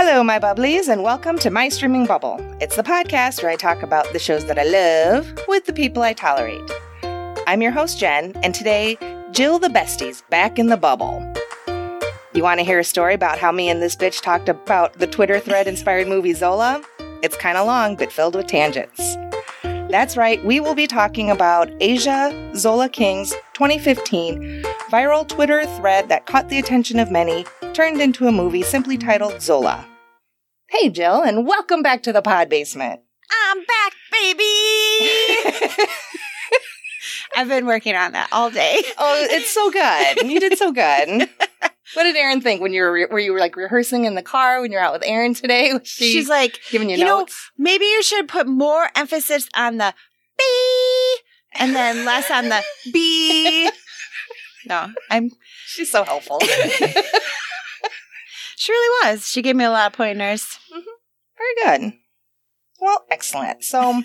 Hello, my bubblies, and welcome to My Streaming Bubble. It's the podcast where I talk about the shows that I love with the people I tolerate. I'm your host, Jen, and today, Jill the Bestie's back in the bubble. You want to hear a story about how me and this bitch talked about the Twitter thread inspired movie Zola? It's kind of long, but filled with tangents. That's right, we will be talking about A'Ziah Zola King's 2015 viral Twitter thread that caught the attention of many, turned into a movie simply titled Zola. Hey, Jill, and welcome back to the pod basement. I'm back, baby. I've been working on that all day. Oh, it's so good. You did so good. What did Erin think when you were re- were you like rehearsing in the car when you're out with Erin today? She She's like, giving you, you know, notes? maybe you should put more emphasis on the B and then less on the B. No, I'm. She's so helpful. She really was. She gave me a lot of pointers. Very good. Well, excellent. So,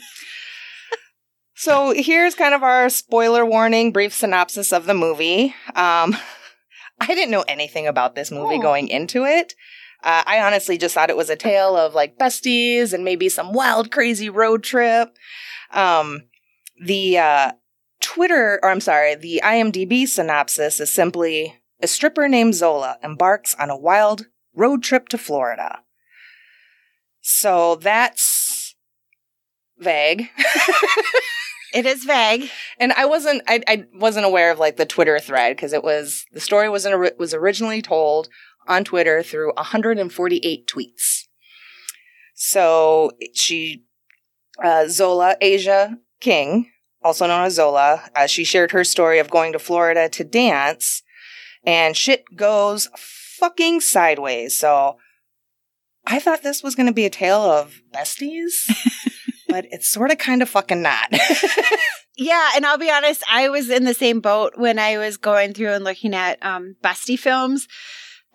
so here's kind of our spoiler warning, brief synopsis of the movie. Um, I didn't know anything about this movie Oh. going into it. Uh, I honestly just thought it was a tale of like besties and maybe some wild, crazy road trip. Um, the uh, Twitter, or I'm sorry, the IMDb synopsis is simply a stripper named Zola embarks on a wild road trip to Florida. So that's vague. It is vague. and I wasn't I, I wasn't aware of like the Twitter thread because it was the story was an, was originally told on Twitter through 148 tweets. So she uh, Zola A'Ziah King, also known as Zola, uh, she shared her story of going to Florida to dance, and shit goes fucking sideways. So I thought this was going to be a tale of besties, but it's sort of kind of fucking not. Yeah, and I'll be honest, I was in the same boat when I was going through and looking at um Busty films.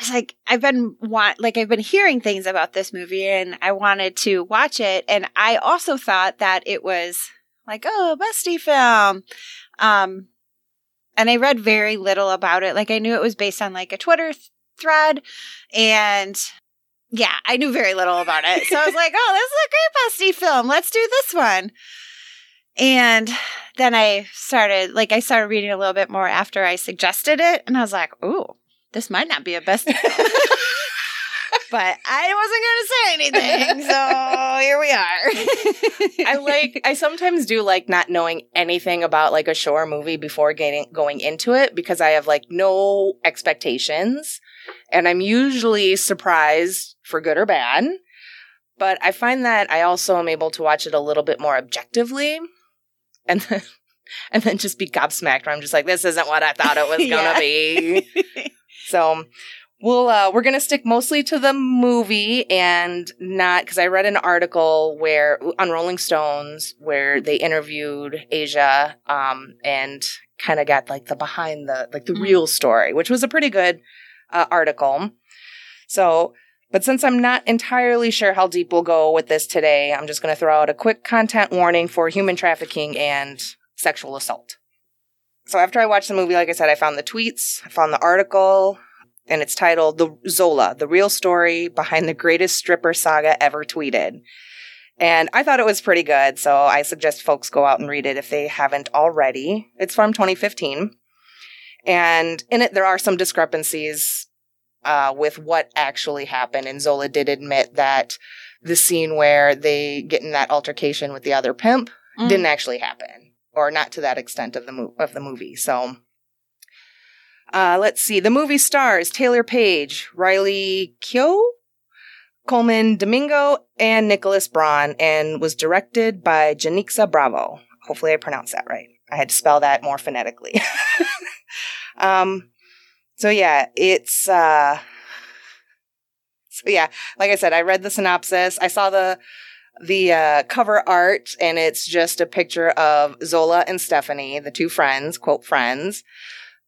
It's like I've been want like I've been hearing things about this movie and I wanted to watch it and I also thought that it was like, oh, Busty film. Um and I read very little about it. Like I knew it was based on like a Twitter th- thread and yeah, I knew very little about it. So I was like, oh, this is a great Busty film. Let's do this one. And then I started, like, I started reading a little bit more after I suggested it, and I was like, "Ooh, this might not be a best." but I wasn't going to say anything, so here we are. I like I sometimes do like not knowing anything about like a show or movie before getting going into it because I have like no expectations and I'm usually surprised for good or bad. But I find that I also am able to watch it a little bit more objectively and then and then just be gobsmacked where I'm just like this isn't what I thought it was going to be. So we'll uh, we're gonna stick mostly to the movie and not because I read an article where on Rolling Stones where they interviewed A'Ziah um, and kind of got like the behind the like the Mm. real story, which was a pretty good uh, article. So. But since I'm not entirely sure how deep we'll go with this today, I'm just going to throw out a quick content warning for human trafficking and sexual assault. So after I watched the movie, like I said, I found the tweets, I found the article, and it's titled "The Zola: The Real Story Behind the Greatest Stripper Saga Ever Tweeted." And I thought it was pretty good, so I suggest folks go out and read it if they haven't already. It's from 2015, and in it there are some discrepancies uh, with what actually happened. And Zola did admit that the scene where they get in that altercation with the other pimp Mm. didn't actually happen, or not to that extent of the mo- of the movie. So, uh, let's see. The movie stars Taylour Paige, Riley Keough, Colman Domingo, and Nicholas Braun, and was directed by Janicza Bravo. Hopefully, I pronounced that right. I had to spell that more phonetically. um, so yeah, it's uh, so yeah, like I said, I read the synopsis. I saw the the uh, cover art, and it's just a picture of Zola and Stephanie, the two friends, quote friends.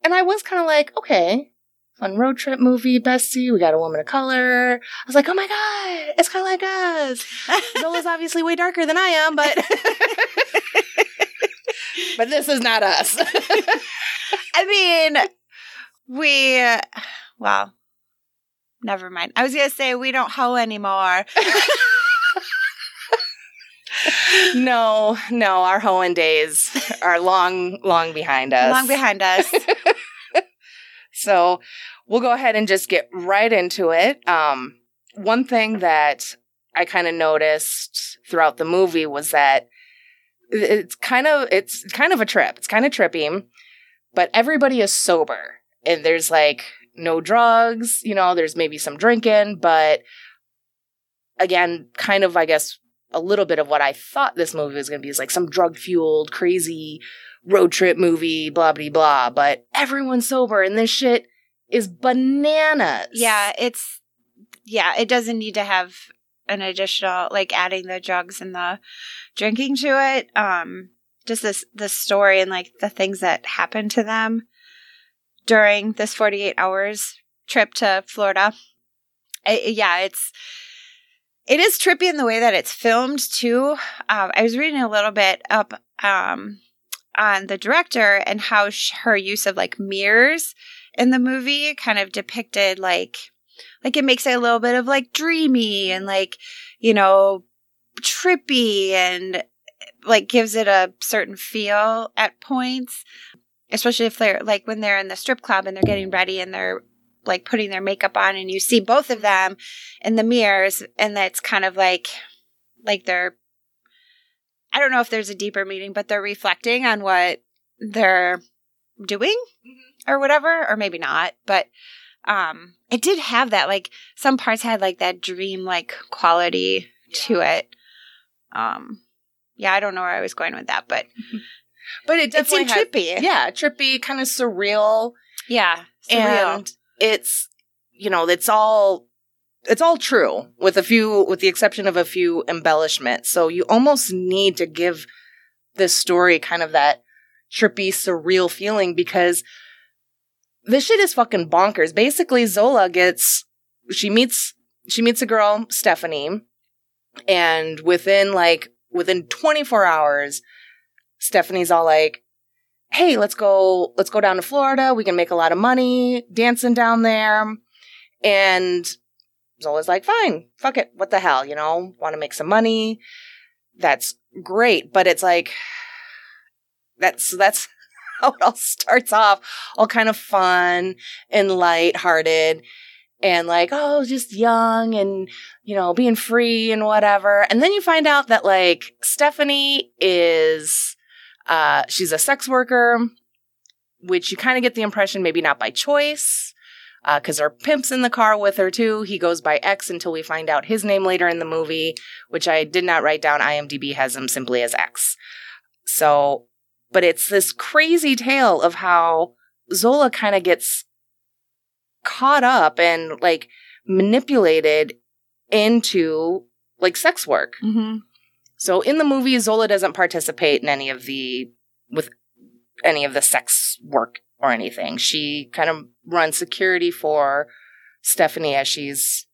And I was kind of like, okay, fun road trip movie, bestie. We got a woman of color. I was like, oh my god, it's kind of like us. Zola's obviously way darker than I am, but but this is not us. I mean, we, well, never mind. I was gonna say we don't hoe anymore. no, no, our hoeing days are long, long behind us. Long behind us. so we'll go ahead and just get right into it. Um, one thing that I kind of noticed throughout the movie was that it's kind of it's kind of a trip. It's kind of trippy, but everybody is sober and there's like no drugs, you know, there's maybe some drinking, but again, kind of I guess a little bit of what I thought this movie was going to be is like some drug fueled, crazy road trip movie, blah, blah, blah. But everyone's sober and this shit is bananas. Yeah, it's, yeah, it doesn't need to have an additional, like adding the drugs and the drinking to it. Um, just this, the story and like the things that happen to them during this 48 hours trip to Florida. I, yeah, it's, it is trippy in the way that it's filmed too. Um, I was reading a little bit up um, on the director and how sh- her use of like mirrors in the movie kind of depicted like like it makes it a little bit of like dreamy and like you know trippy and like gives it a certain feel at points especially if they're like when they're in the strip club and they're getting ready and they're like putting their makeup on and you see both of them in the mirrors and that's kind of like like they're I don't know if there's a deeper meaning, but they're reflecting on what they're doing mm-hmm. or whatever, or maybe not. But um it did have that like some parts had like that dream like quality yeah. to it. Um yeah, I don't know where I was going with that, but but it definitely it seemed trippy. Yeah, trippy, kind of surreal. Yeah, surreal. and it's you know it's all it's all true with a few with the exception of a few embellishments so you almost need to give this story kind of that trippy surreal feeling because this shit is fucking bonkers basically zola gets she meets she meets a girl stephanie and within like within 24 hours stephanie's all like hey, let's go, let's go down to Florida. We can make a lot of money dancing down there. And Zola's like, fine, fuck it. What the hell? You know, want to make some money. That's great. But it's like, that's, that's how it all starts off. All kind of fun and light-hearted and like, oh, just young and, you know, being free and whatever. And then you find out that like Stephanie is uh, she's a sex worker, which you kind of get the impression maybe not by choice, because uh, her pimp's in the car with her too. He goes by X until we find out his name later in the movie, which I did not write down. IMDb has him simply as X. So, but it's this crazy tale of how Zola kind of gets caught up and like manipulated into like sex work. Mm-hmm. So in the movie, Zola doesn't participate in any of the with any of the sex work or anything. She kind of runs security for Stephanie as she's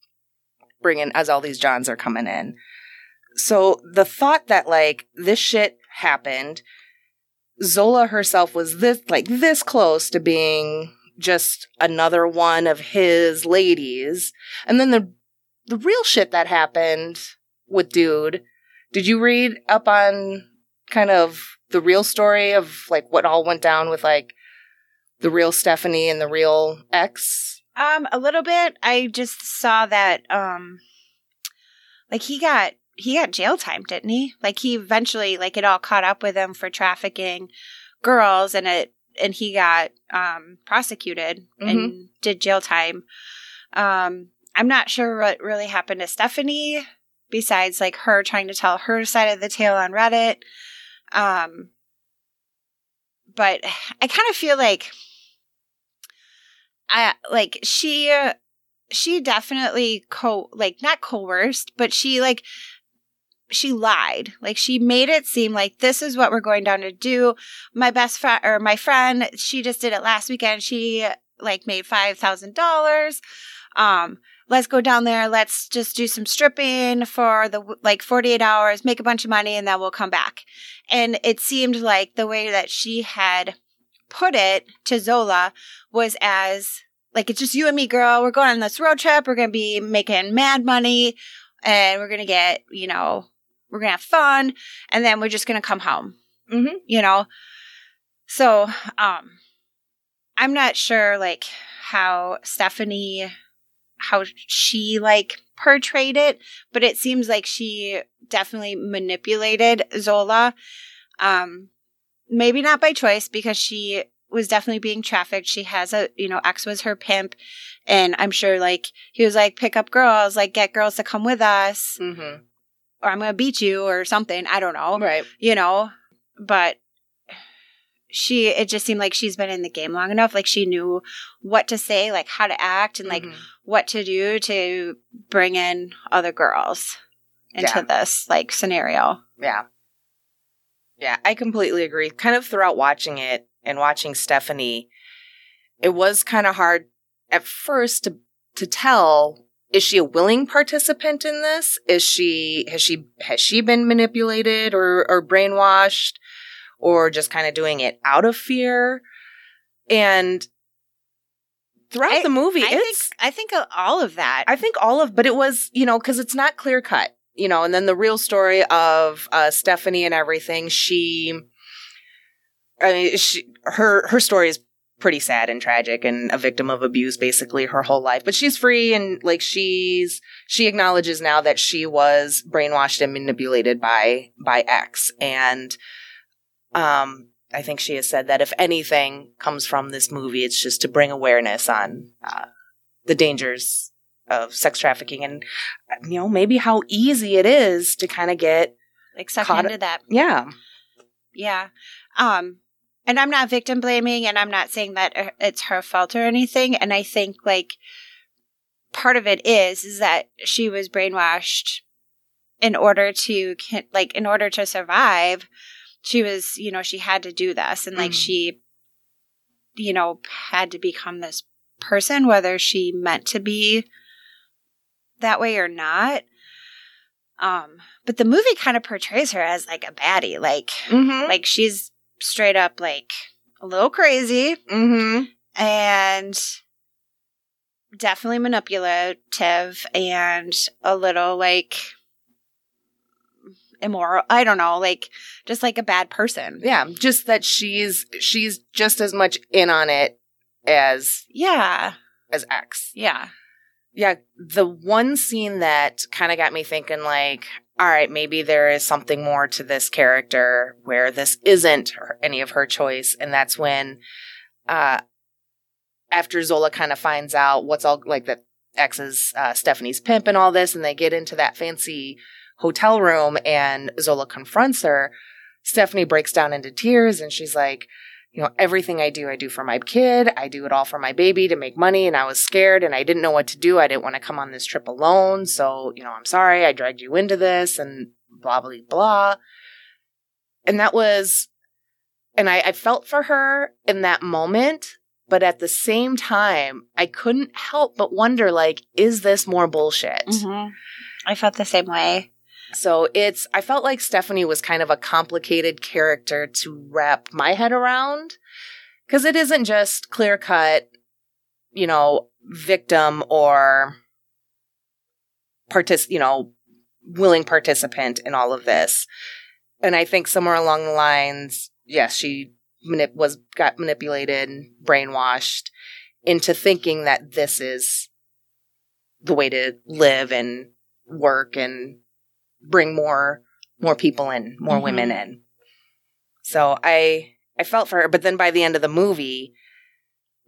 bringing as all these Johns are coming in. So the thought that like this shit happened, Zola herself was this like this close to being just another one of his ladies, and then the the real shit that happened with dude did you read up on kind of the real story of like what all went down with like the real Stephanie and the real X? Um, a little bit. I just saw that um like he got he got jail time, didn't he? Like he eventually like it all caught up with him for trafficking girls and it and he got um prosecuted mm-hmm. and did jail time. Um I'm not sure what really happened to Stephanie besides like her trying to tell her side of the tale on Reddit. Um, but I kind of feel like I like she she definitely co like not coerced, but she like she lied. Like she made it seem like this is what we're going down to do. My best friend or my friend, she just did it last weekend. She like made five thousand dollars. Um, let's go down there. Let's just do some stripping for the like 48 hours, make a bunch of money, and then we'll come back. And it seemed like the way that she had put it to Zola was as like it's just you and me, girl. We're going on this road trip. We're gonna be making mad money, and we're gonna get, you know, we're gonna have fun, and then we're just gonna come home. Mm-hmm. You know, so um, I'm not sure like how Stephanie, how she like portrayed it, but it seems like she definitely manipulated Zola. Um, maybe not by choice because she was definitely being trafficked. She has a, you know, X was her pimp. And I'm sure like he was like, pick up girls, like get girls to come with us, Mm-hmm. or I'm going to beat you or something. I don't know, Right. you know, but she, it just seemed like she's been in the game long enough. Like she knew what to say, like how to act and like Mhm. what to do to bring in other girls into Yeah. this like scenario. Yeah. Yeah, I completely agree. Kind of throughout watching it and watching Stephanie, it was kind of hard at first to to tell is she a willing participant in this? Is she has she has she been manipulated or or brainwashed or just kind of doing it out of fear? And throughout I- the movie, I think I think all of that. I think all of, but it was, you know, because it's not clear cut, you know, and then the real story of uh, Stephanie and everything, she, I mean, she, her, her story is pretty sad and tragic and a victim of abuse basically her whole life, but she's free and like she's, she acknowledges now that she was brainwashed and manipulated by, by X. And, um, I think she has said that if anything comes from this movie, it's just to bring awareness on, uh, the dangers of sex trafficking and you know maybe how easy it is to kind of get like sucked into that. yeah Yeah. Um and I'm not victim blaming and I'm not saying that uh, it's her fault or anything and I think like part of it is is that she was brainwashed in order to like in order to survive she was you know she had to do this and like Mhm. she you know had to become this person whether she meant to be that way or not um but the movie kind of portrays her as like a baddie like mm-hmm. like she's straight up like a little crazy mm-hmm. and definitely manipulative and a little like immoral. I don't know, like just like a bad person. yeah just that she's she's just as much in on it as Yeah. as x Yeah. yeah the one scene that kind of got me thinking like all right maybe there is something more to this character where this isn't any of her choice and that's when uh after zola kind of finds out what's all like that x is uh, stephanie's pimp and all this and they get into that fancy hotel room and zola confronts her stephanie breaks down into tears and she's like you know, everything I do, I do for my kid. I do it all for my baby to make money. And I was scared and I didn't know what to do. I didn't want to come on this trip alone. So, you know, I'm sorry I dragged you into this and blah, blah, blah. And that was, and I, I felt for her in that moment. But at the same time, I couldn't help but wonder, like, is this more bullshit? Mhm. I felt the same way. So it's, I felt like Stephanie was kind of a complicated character to wrap my head around. Cause it isn't just clear cut, you know, victim or partic, you know, willing participant in all of this. And I think somewhere along the lines, yes, she manip- was, got manipulated, brainwashed into thinking that this is the way to live and work and bring more more people in, more Mhm. women in. So I I felt for her, but then by the end of the movie,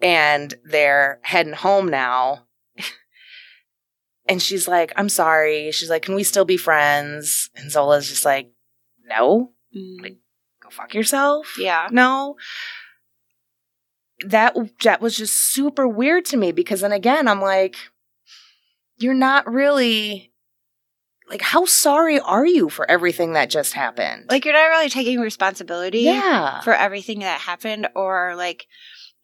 and they're heading home now, and she's like, "I'm sorry." She's like, "Can we still be friends?" And Zola's just like, "No, Mm. go fuck yourself." Yeah. No. That that was just super weird to me because then again, I'm like, you're not really like how sorry are you for everything that just happened? Like you're not really taking responsibility yeah. for everything that happened or like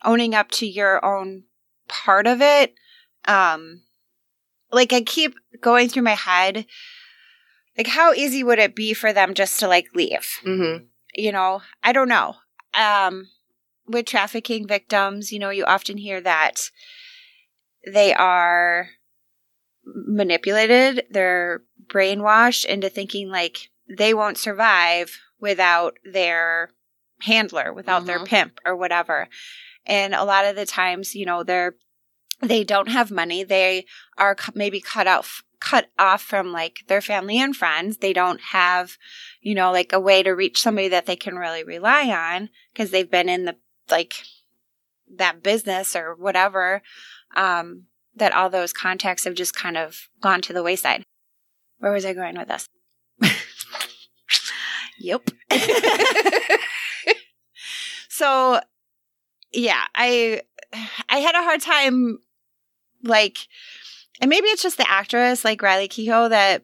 owning up to your own part of it. Um like I keep going through my head like how easy would it be for them just to like leave? mm-hmm. You know, I don't know. Um with trafficking victims, you know, you often hear that they are manipulated, they're brainwashed into thinking like they won't survive without their handler, without their Mhm. pimp or whatever. And a lot of the times, you know, they're they don't have money. They are maybe cut out cut off from like their family and friends. They don't have, you know, like a way to reach somebody that they can really rely on because they've been in the like that business or whatever. Um, that all those contacts have just kind of gone to the wayside. Where was I going with this? yep. so yeah, I I had a hard time like and maybe it's just the actress like Riley Keough that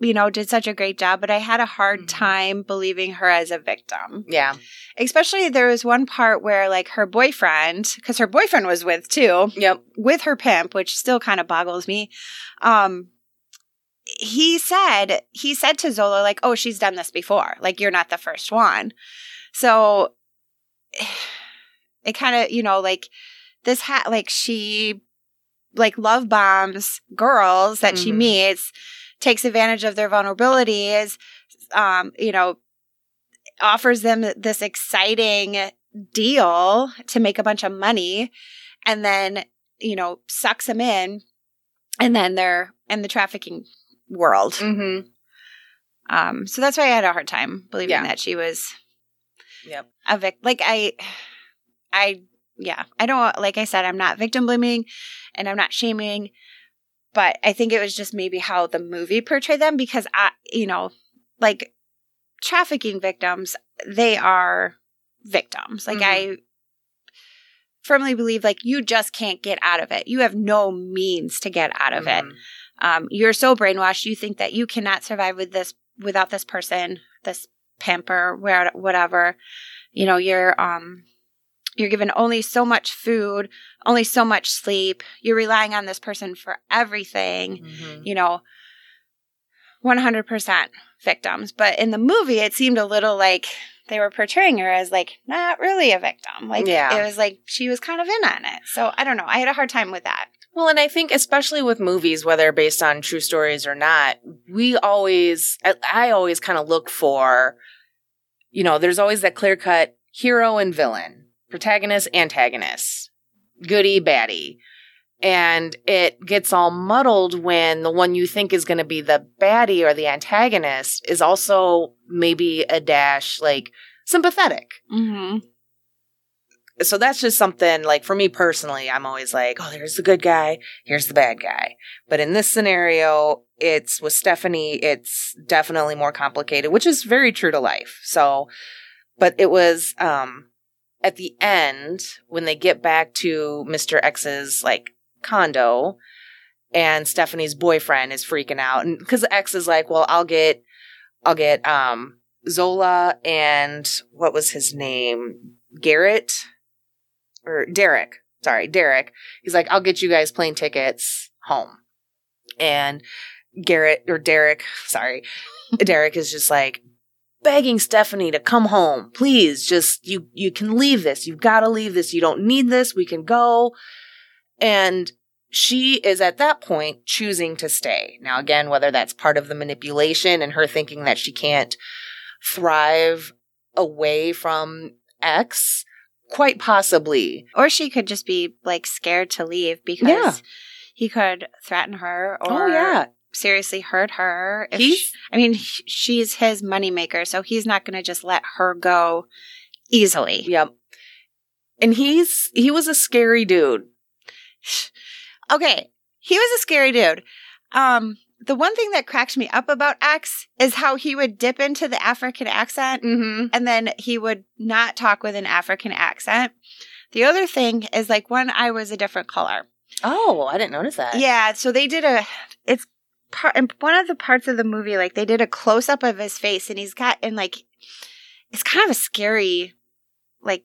you know did such a great job, but I had a hard Mhm. time believing her as a victim. Yeah. Especially there was one part where like her boyfriend cuz her boyfriend was with too Yep. with her pimp, which still kind of boggles me. Um, he said he said to Zola like, "Oh, she's done this before. Like you're not the first one." So it kind of you know like this hat like she like love bombs girls that she Mhm. meets, takes advantage of their vulnerabilities, um, you know, offers them this exciting deal to make a bunch of money and then you know sucks them in and then they're in the trafficking world Mm-hmm. um so that's why i had a hard time believing Yeah. that she was Yep. a victim like i i yeah i don't like i said i'm not victim blaming and i'm not shaming but i think it was just maybe how the movie portrayed them because i you know like trafficking victims they are victims. Like Mhm. i firmly believe like you just can't get out of it. You have no means to get out of it. Mhm. um, you're so brainwashed. You think that you cannot survive with this without this person this pimp or where whatever. You know you're um you're given only so much food only so much sleep. You're relying on this person for everything Mhm. you know 100% victims. But in the movie it seemed a little like they were portraying her as like not really a victim. Like Yeah. it was like she was kind of in on it. So i don't know. I had a hard time with that. Well, and I think especially with movies, whether based on true stories or not, we always, I, I always kind of look for, you know, there's always that clear cut hero and villain, protagonist, antagonist, goody, baddie. And it gets all muddled when the one you think is going to be the baddie or the antagonist is also maybe a dash like sympathetic mm-hmm. so that's just something like for me personally i'm always like oh there's the good guy here's the bad guy but in this scenario it's with stephanie it's definitely more complicated which is very true to life so but it was um at the end when they get back to mr x's like condo and stephanie's boyfriend is freaking out and because x is like well i'll get i'll get um zola and what was his name garrett or Derek, sorry, Derek. He's like, I'll get you guys plane tickets home. And Garrett or Derek, sorry, Derek is just like begging Stephanie to come home. Please, just you you can leave this. You've got to leave this. You don't need this. We can go. And she is at that point choosing to stay. Now again, whether that's part of the manipulation and her thinking that she can't thrive away from X, quite possibly. Or she could just be like scared to leave because Yeah. he could threaten her Oh yeah. Seriously hurt her. If He's sh- I mean, she's his moneymaker, so he's not going to just let her go easily. Yep. And he's he was a scary dude. Okay, he was a scary dude. Um, the one thing that cracks me up about X is how he would dip into the African accent Mm-hmm. and then he would not talk with an African accent. The other thing is like when I was a different color. Oh, I didn't notice that. Yeah, so they did a it's part in one of the parts of the movie like they did a close up of his face and he's got and like it's kind of a scary like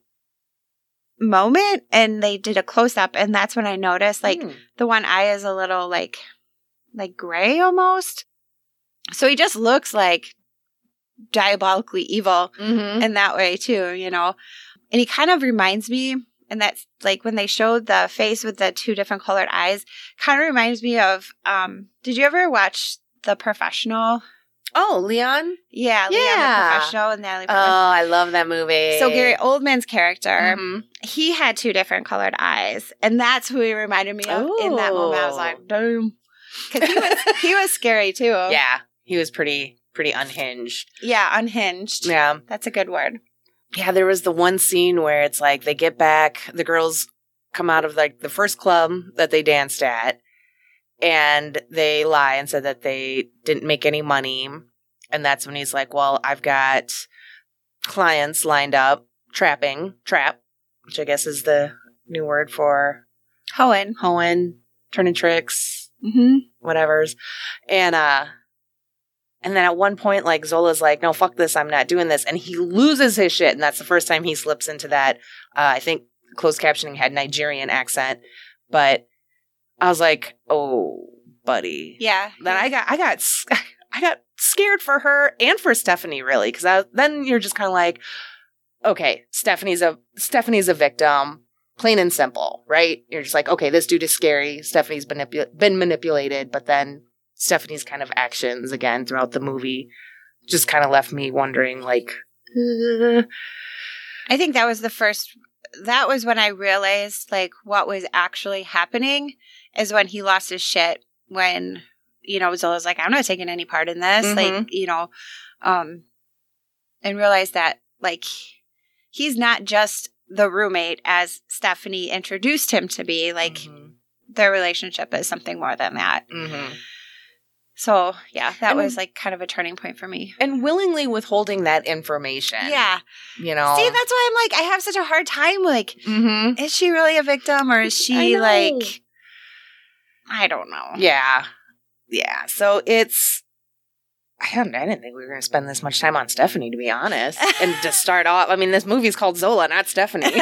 moment and they did a close up and that's when I noticed like Hmm. the one eye is a little like like gray almost. So he just looks like diabolically evil Mhm. in that way too, you know. And he kind of reminds me And that's like when they showed the face with the two different colored eyes, kind of reminds me of um did you ever watch The Professional? Oh, Leon. Yeah, Leon Yeah. the Professional and Natalie Oh, I love that movie. so Gary Oldman's character, Mhm. he had two different colored eyes, and that's who he reminded me of in that moment. I was like, damn, because he was he was scary too. Yeah, he was pretty pretty unhinged. yeah, unhinged. Yeah. That's a good word. Yeah, there was the one scene where it's like they get back, the girls come out of like the first club that they danced at, and they lie and said that they didn't make any money. And that's when he's like, Well, I've got clients lined up, trapping, trap, which I guess is the new word for Hohen. hoeing, turning tricks, Mm-hmm. whatever's. And uh and then at one point like Zola's like, "No, fuck this, I'm not doing this." And he loses his shit and that's the first time he slips into that uh I think closed captioning had Nigerian accent, but I was like, "Oh, buddy." Yeah. Then I got I got I got scared for her and for Stephanie really cuz then you're just kind of like, "Okay, Stephanie's a Stephanie's a victim." Plain and simple, right? You're just like, okay, this dude is scary. Stephanie's manipu- been manipulated, but then Stephanie's kind of actions again throughout the movie just kind of left me wondering, like, uh, I think that was the first that was when I realized like what was actually happening is when he lost his shit when you know Zola's like I'm not taking any part in this Mhm. like you know um and realized that like he's not just the roommate as Stephanie introduced him to be like mhm, their relationship is something more than that. mhm. So, yeah, that And- was like kind of a turning point for me. and willingly withholding that information. Yeah. you know. See, that's why I'm like I have such a hard time like mm-hmm. is she really a victim or is she know. like I don't know. Yeah. Yeah. So it's I don't I didn't think we were gonna spend this much time on Stephanie, to be honest. and to start off, I mean, this movie's called Zola, not Stephanie.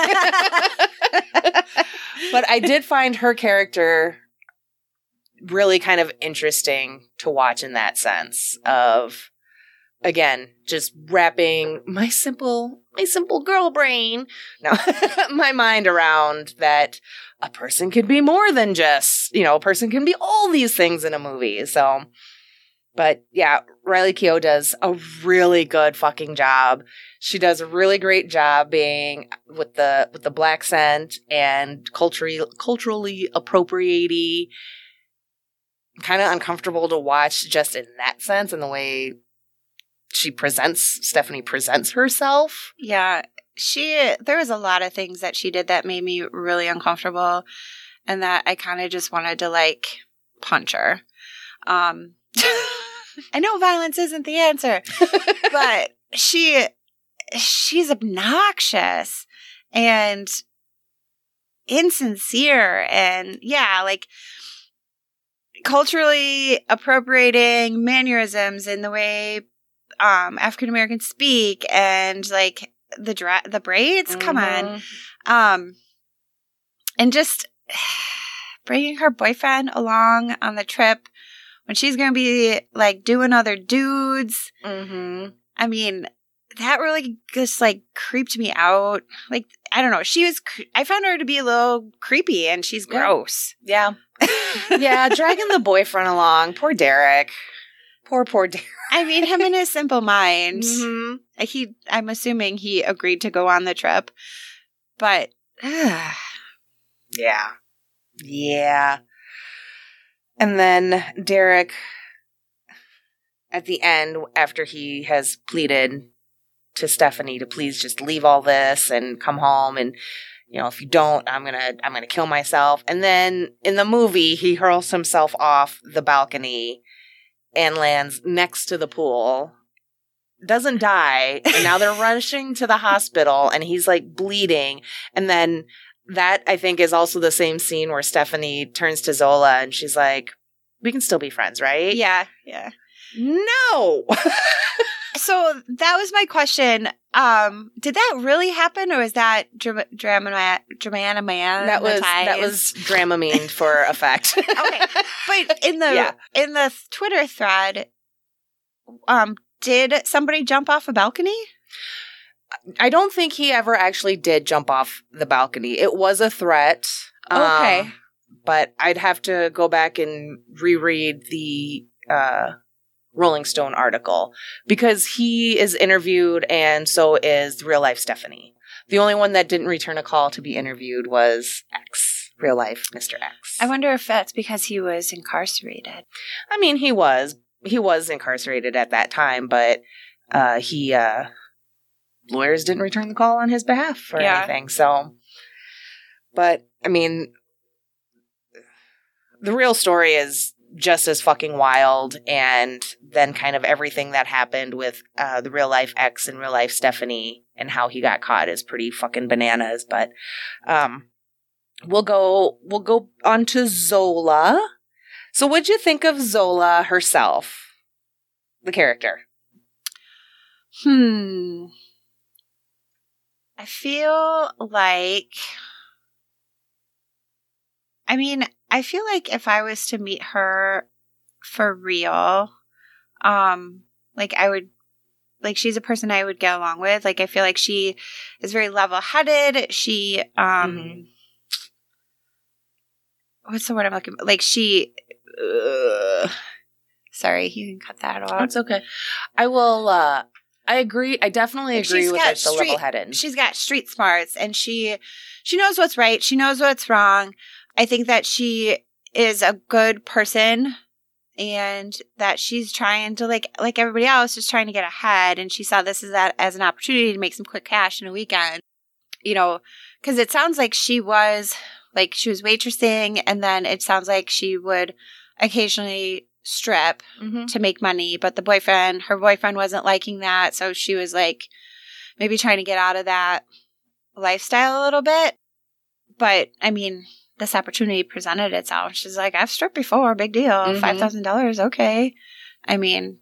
but I did find her character really kind of interesting to watch in that sense of again, just wrapping my simple my simple girl brain no my mind around that a person could be more than just, you know, a person can be all these things in a movie. So, but yeah, Riley Keough does a really good fucking job. She does a really great job being with the with the black scent and culturally culturally appropriatey. Kind of uncomfortable to watch just in that sense and the way she presents Stephanie presents herself. Yeah. She there was a lot of things that she did that made me really uncomfortable and that I kind of just wanted to like punch her. Um I know violence isn't the answer, but she she's obnoxious and insincere and yeah, like culturally appropriating mannerisms in the way um African Americans speak and like the dra- the braids come on Mhm. um and just bringing her boyfriend along on the trip when she's going to be like doing other dudes Mm-hmm. I mean, that really just like creeped me out. Like, I don't know. She was, cre- I found her to be a little creepy and she's gross. Yeah. yeah, dragging the boyfriend along. Poor Derek. Poor, poor Derek. I mean, him in his simple mind, Mhm. he, I'm assuming he agreed to go on the trip, but Yeah. Yeah. And then Derek, at the end, after he has pleaded to Stephanie to please just leave all this and come home and you know if you don't i'm gonna i'm gonna kill myself and then in the movie he hurls himself off the balcony and lands next to the pool doesn't die and now they're rushing to the hospital and he's like bleeding and then that I think is also the same scene where Stephanie turns to Zola and she's like, "We can still be friends, right?" yeah, yeah. No. So that was my question. Um, did that really happen or was that drama, drama, drama man? that was that was Dramamine for effect. Okay. But in the Yeah. in the Twitter thread, um, did somebody jump off a balcony? I don't think he ever actually did jump off the balcony. It was a threat. Okay. um, but I'd have to go back and reread the uh, Rolling Stone article because he is interviewed and so is real life Stephanie. The only one that didn't return a call to be interviewed was X, real life Mr. X. I wonder if that's because he was incarcerated. I mean, he was he was incarcerated at that time, but uh, he uh, lawyers didn't return the call on his behalf or Yeah. anything. So, but I mean, the real story is just as fucking wild, and then kind of everything that happened with uh, the real life ex and real life Stephanie and how he got caught is pretty fucking bananas. But um, we'll go we'll go on to Zola. So, what'd you think of Zola herself, the character? Hmm. I feel like. I mean, I feel like if I was to meet her for real, um, like I would, like she's a person I would get along with. Like I feel like she is very level headed. She, um, Mhm. what's the word I'm looking? Like she. Uh, sorry, you can cut that off. It's okay. I will. uh I agree. I definitely Like, agree she's with got it, the level headed. she's got street smarts and she she knows what's right she knows what's wrong i think that she is a good person and that she's trying to like like everybody else just trying to get ahead and she saw this as that as an opportunity to make some quick cash in a weekend you know because it sounds like she was like she was waitressing and then it sounds like she would occasionally strip Mm-hmm. to make money, but the boyfriend, her boyfriend wasn't liking that. So she was like maybe trying to get out of that lifestyle a little bit. But I mean, this opportunity presented itself. She's like, I've stripped before, big deal. Mhm. $5,000, okay. I mean,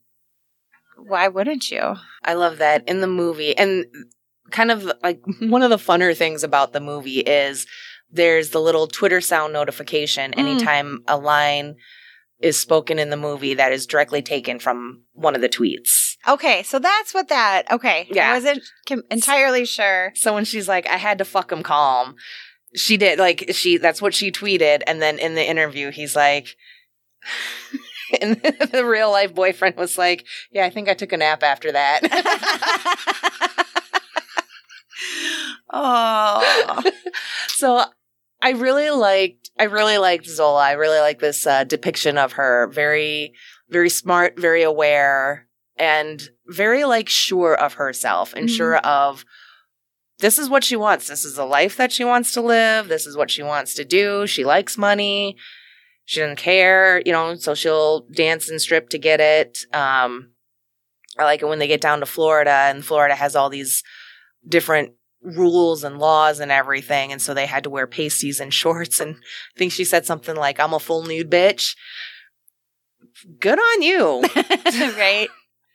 why wouldn't you? I love that in the movie. And kind of like one of the funner things about the movie is there's the little Twitter sound notification Mm. anytime a line is spoken in the movie that is directly taken from one of the tweets. Okay, so that's what that, okay. Yeah. I wasn't entirely sure. So when she's like, I had to fuck him calm, she did. Like, she, that's what she tweeted. And then in the interview, he's like, and the real life boyfriend was like, Yeah, I think I took a nap after that. oh. so I really liked I really liked Zola. I really like this uh, depiction of her. Very very smart, very aware, and very like sure of herself and Mhm. sure of this is what she wants. This is the life that she wants to live. This is what she wants to do. She likes money. She doesn't care, you know, so she'll dance and strip to get it. Um, I like it when they get down to Florida and Florida has all these different rules and laws and everything. And so they had to wear pasties and shorts. And I think she said something like, I'm a full nude bitch. Good on you. right?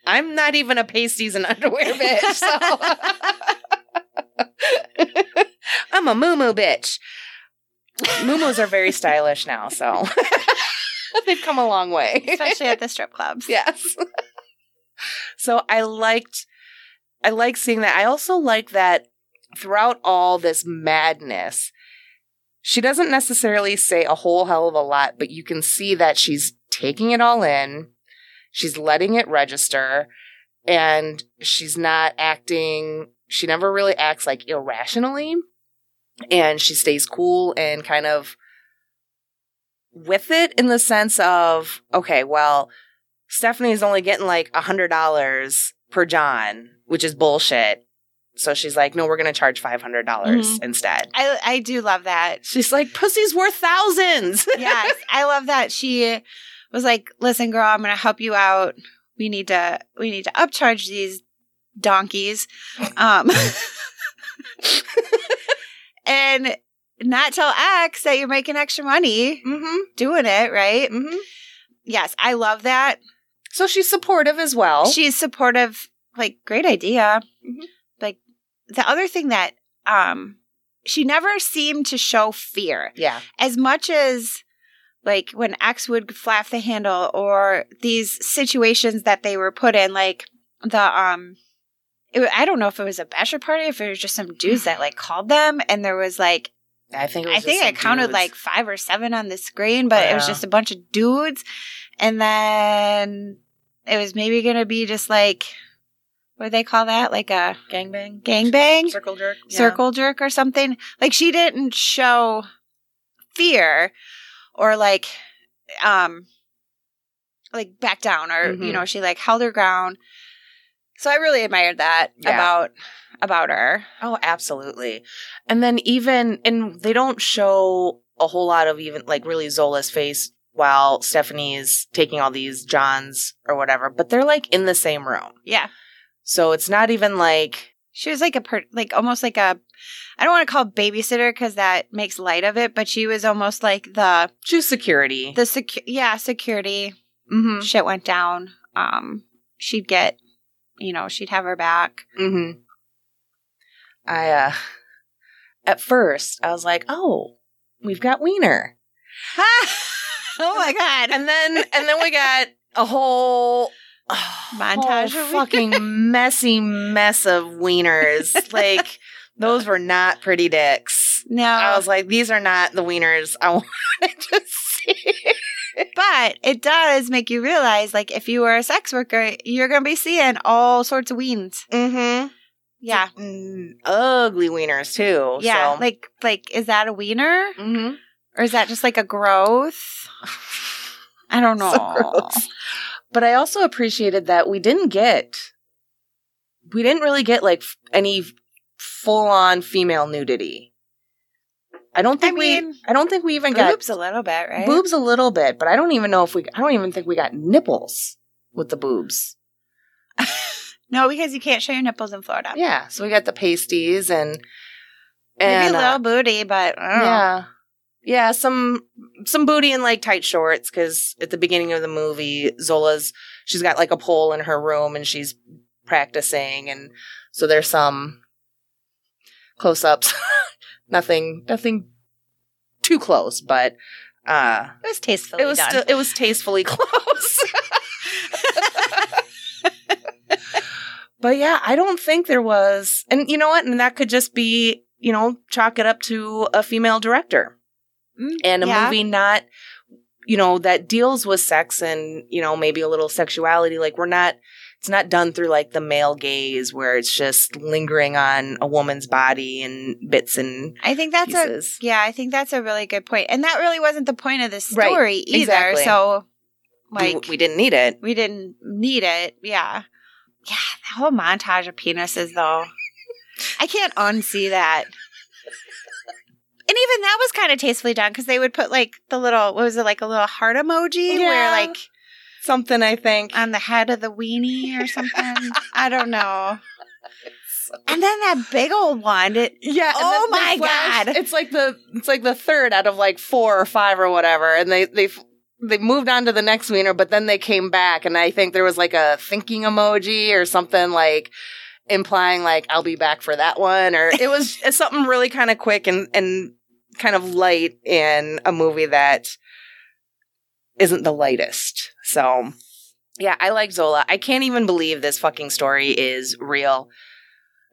I'm not even a pasties and underwear bitch. So I'm a moo bitch. Moo are very stylish now, so they've come a long way. Especially at the strip clubs. yes. so I liked I like seeing that. I also like that throughout all this madness, she doesn't necessarily say a whole hell of a lot, but you can see that she's taking it all in. She's letting it register and she's not acting she never really acts like irrationally and she stays cool and kind of with it in the sense of okay, well, Stephanie's only getting like a hundred dollars per John, which is bullshit. So she's like, no, we're gonna charge five hundred dollars Mhm. instead. I I do love that. She's like, pussy's worth thousands. yes, I love that she was like, "Listen, girl, I'm going to help you out. We need to we need to upcharge these donkeys." Um and not tell X that you're making extra money mm-hmm. doing it, right? Mm-hmm. Yes, I love that. So she's supportive as well. She's supportive. Like, great idea. Mhm. Like, the other thing that um she never seemed to show fear. yeah. as much as like when X would flap the handle or these situations that they were put in, like the um it, I don't know if it was a bachelor party, if it was just some dudes that like called them, and there was like I think it was I think I counted dudes. like five or seven on the screen, but it was just a bunch of dudes, and then it was maybe gonna be just like what do they call that, like a gangbang, gangbang circle jerk, Yeah. circle jerk or something. Like she didn't show fear or like um like back down or you Mhm. know she like held her ground. So I really admired that Yeah. about about her. Oh, absolutely. And then even and they don't show a whole lot of even like really Zola's face while Stephanie's taking all these Johns or whatever, but they're like in the same room. Yeah. So it's not even like She was like a per- like almost like a I don't want to call it babysitter because that makes light of it, but she was almost like the just security. the secu- yeah security mm-hmm. shit went down. Um, she'd get you know she'd have her back. Mm-hmm. I uh at first I was like, oh, we've got Wiener. oh my god! And then and then we got a whole Montage whole of fucking messy mess of wieners. like those were not pretty dicks. No, I was like, these are not the wieners I wanted to see. but it does make you realize, like, if you were a sex worker, you're gonna be seeing all sorts of weens. Mm-hmm. Yeah, Mm, ugly wieners too. yeah. So. Like, like, is that a wiener mm-hmm. or is that just like a growth? I don't know. So. But I also appreciated that we didn't get, we didn't really get like f- any full on female nudity. I don't think mean, we. I don't think we even got Boobs a little bit, right? boobs a little bit, but I don't even know if we. I don't even think we got nipples with the boobs. No, because you can't show your nipples in Florida. Yeah, so we got the pasties and Maybe and a uh, little booty, but I don't know. yeah, yeah, some some booty and like tight shorts because at the beginning of the movie, Zola's she's got like a pole in her room and she's practicing, and so there's some close ups. nothing, nothing too close, but uh, it was tastefully it was done. still it was tastefully close. but yeah, I don't think there was, and you know what, and that could just be you know chalk it up to a female director Mm, and a yeah. movie not you know that deals with sex and you know maybe a little sexuality like we're not it's not done through like the male gaze where it's just lingering on a woman's body and bits and I think that's a yeah. I think that's a really good point, and that really wasn't the point of the Right, story either. exactly. So, like, we didn't need it we didn't need it. Yeah. Yeah. The whole montage of penises, though. I can't unsee that. And even that was kind of tastefully done because they would put like the little, what was it, like a little heart emoji where like something i think on the head of the weenie or something. I don't know. And then that big old one. It, Yeah. Oh my flash- God. It's like the it's like the third out of like four or five or whatever, and they they they moved on to the next wiener, but then they came back, and I think there was like a thinking emoji or something like implying like I'll be back for that one, or it was something really kind of quick and and kind of light in a movie that isn't the lightest. So. Yeah, I like Zola. I can't even believe this fucking story is real.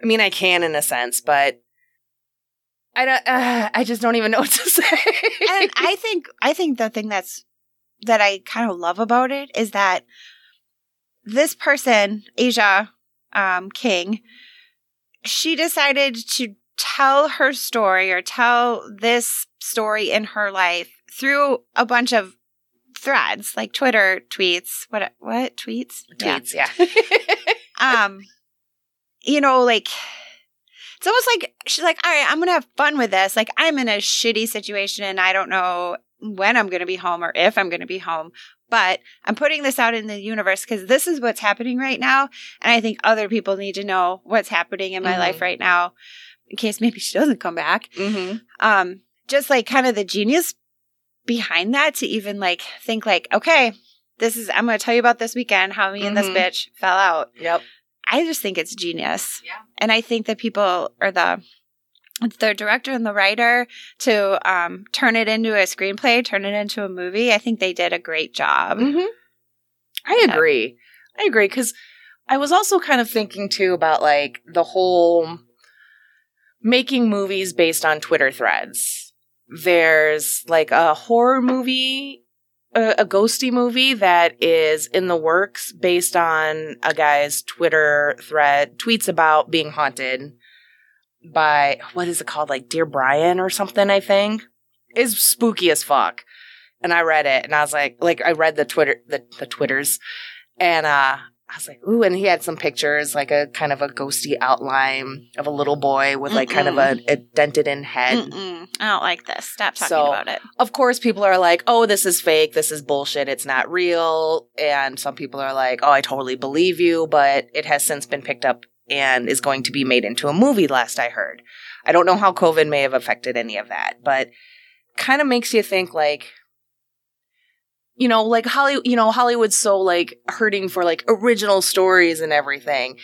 I mean, I can in a sense, but I don't. Uh, I just don't even know what to say. and I think I think the thing that's that I kind of love about it is that this person, A'Ziah um, King, she decided to tell her story or tell this story in her life through a bunch of threads, like Twitter tweets. What what tweets? Yeah. Tweets, yeah. um you know like it's almost like she's like all right i'm gonna have fun with this like i'm in a shitty situation and i don't know when i'm gonna be home or if i'm gonna be home but i'm putting this out in the universe because this is what's happening right now and i think other people need to know what's happening in my Mhm. life right now in case maybe she doesn't come back mm-hmm. um just like kind of the genius behind that to even like think like okay this is i'm gonna tell you about this weekend how me and this Mhm. bitch fell out Yep. I just think it's genius. Yeah. And I think that people or the the director and the writer to um, turn it into a screenplay, turn it into a movie. I think they did a great job. Mm-hmm. I agree. I agree because I was also kind of thinking too about like the whole making movies based on Twitter threads. There's like a horror movie, a, a ghosty movie that is in the works based on a guy's Twitter thread, tweets about being haunted by what is it called? Like Dear Brian or something, I think. Is spooky as fuck. And I read it and I was like, like I read the Twitter the, the Twitters and uh I was like, ooh, and he had some pictures, like a kind of a ghosty outline of a little boy with like kind of a, a dented in head. Mm-mm. I don't like this. Stop talking So- about it. Of course, people are like, oh, this is fake. This is bullshit. It's not real. And some people are like, oh, I totally believe you, but it has since been picked up and is going to be made into a movie, last I heard. I don't know how COVID may have affected any of that, but kind of makes you think like, you know, like Hollywood, you know, Hollywood's so like hurting for like original stories and everything.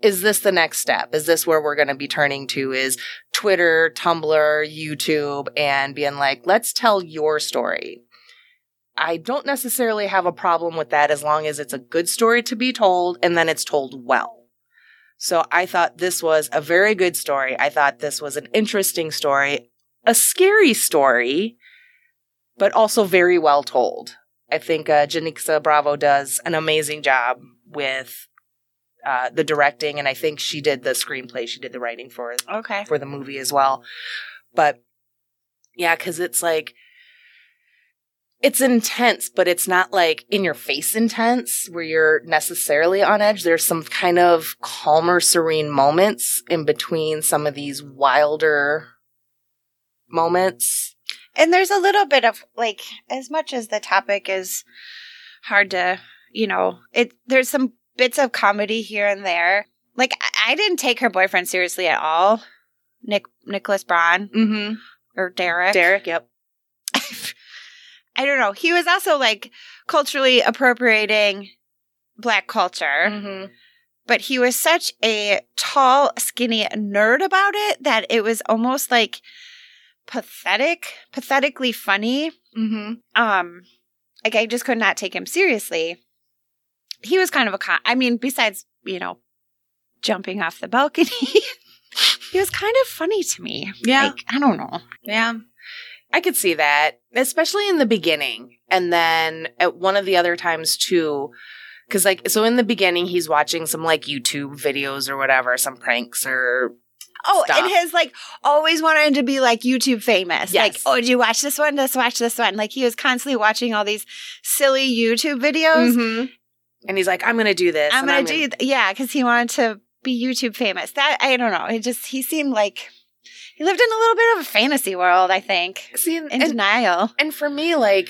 Is this the next step? Is this where we're going to be turning to? Is Twitter, Tumblr, YouTube, and being like, let's tell your story. I don't necessarily have a problem with that as long as it's a good story to be told and then it's told well. So I thought this was a very good story. I thought this was an interesting story, a scary story, but also very well told. I think uh, Janicza Bravo does an amazing job with uh, the directing, and I think she did the screenplay. She did the writing for it Okay. for the movie as well. But yeah, because it's like it's intense, but it's not like in your face intense where you're necessarily on edge. There's some kind of calmer, serene moments in between some of these wilder moments. And there's a little bit of like, as much as the topic is hard to, you know, it there's some bits of comedy here and there. Like I, I didn't take her boyfriend seriously at all, Nick Nicholas Braun Mm-hmm. or Derek. Derek, yep. I don't know. He was also like culturally appropriating black culture, Mm-hmm. but he was such a tall, skinny nerd about it that it was almost like pathetic, pathetically funny. Mm-hmm. um like i just could not take him seriously he was kind of a con i mean besides you know jumping off the balcony he was kind of funny to me Yeah. like i don't know Yeah. I could see that, especially in the beginning. And then at one of the other times too, because like, so in the beginning, he's watching some like YouTube videos or whatever, some pranks or. Oh Stuff. and his like always wanted to be like youtube famous like oh did you watch this one let's watch this one like he was constantly watching all these silly youtube videos Mhm. And he's like, I'm going to do this. i'm gonna do th- yeah because he wanted to be youtube famous that i don't know it just he seemed like he lived in a little bit of a fantasy world i think See, in and, denial. and for me, like,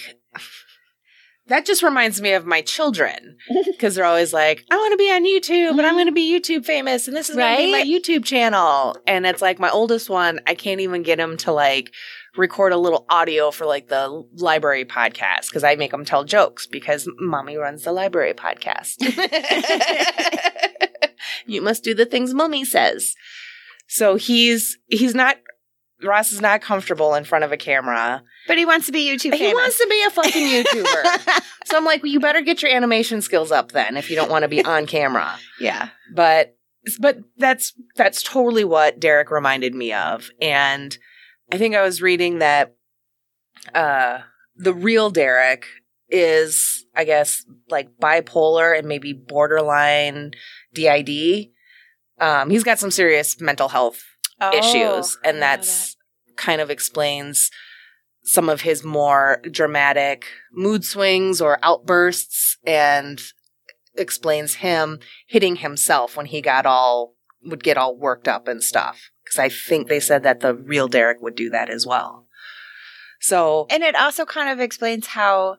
that just reminds me of my children because they're always like, I want to be on YouTube and I'm going to be YouTube famous and this is going to be my YouTube channel. And it's like my oldest one, I can't even get him to like record a little audio for like the library podcast because I make them tell jokes because mommy runs the library podcast. you must do the things mommy says. So he's, he's not, Ross is not comfortable in front of a camera. But he wants to be YouTube He wants to be a fucking YouTuber. so I'm like, well, you better get your animation skills up then if you don't want to be on camera. yeah. But but that's that's totally what Derek reminded me of. And I think I was reading that uh the real Derek is, I guess, like bipolar and maybe borderline DID. Um, he's got some serious mental health issues, and that's kind of explains some of his more dramatic mood swings or outbursts, and explains him hitting himself when he got all would get all worked up and stuff. Because I think they said that the real Derek would do that as well. So And it also kind of explains how,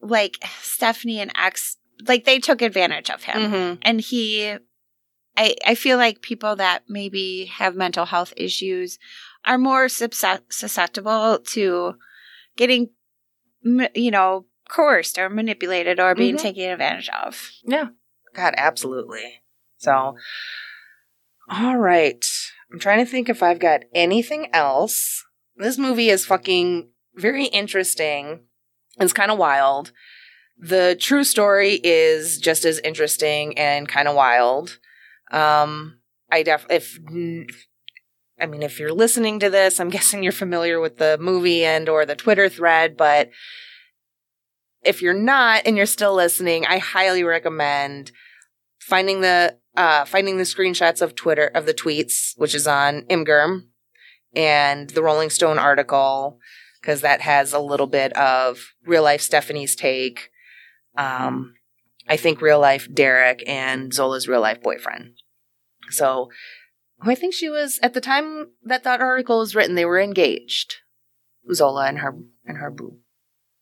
like, Stephanie and X, like, they took advantage of him. mhm. And he, I, I feel like people that maybe have mental health issues are more susceptible to getting, you know, coerced or manipulated or being Mhm. taken advantage of. Yeah. God, absolutely. So, all right. I'm trying to think if I've got anything else. This movie is fucking very interesting. It's kind of wild. The true story is just as interesting and kind of wild. Um, I def if I mean if you're listening to this, I'm guessing you're familiar with the movie and or the Twitter thread, but if you're not and you're still listening, I highly recommend finding the uh, finding the screenshots of Twitter of the tweets, which is on Imgur, and the Rolling Stone article because that has a little bit of real life Stephanie's take. Um, I think real life Derek and Zola's real life boyfriend. So I think she was at the time that that article was written. They were engaged, Zola and her and her boo.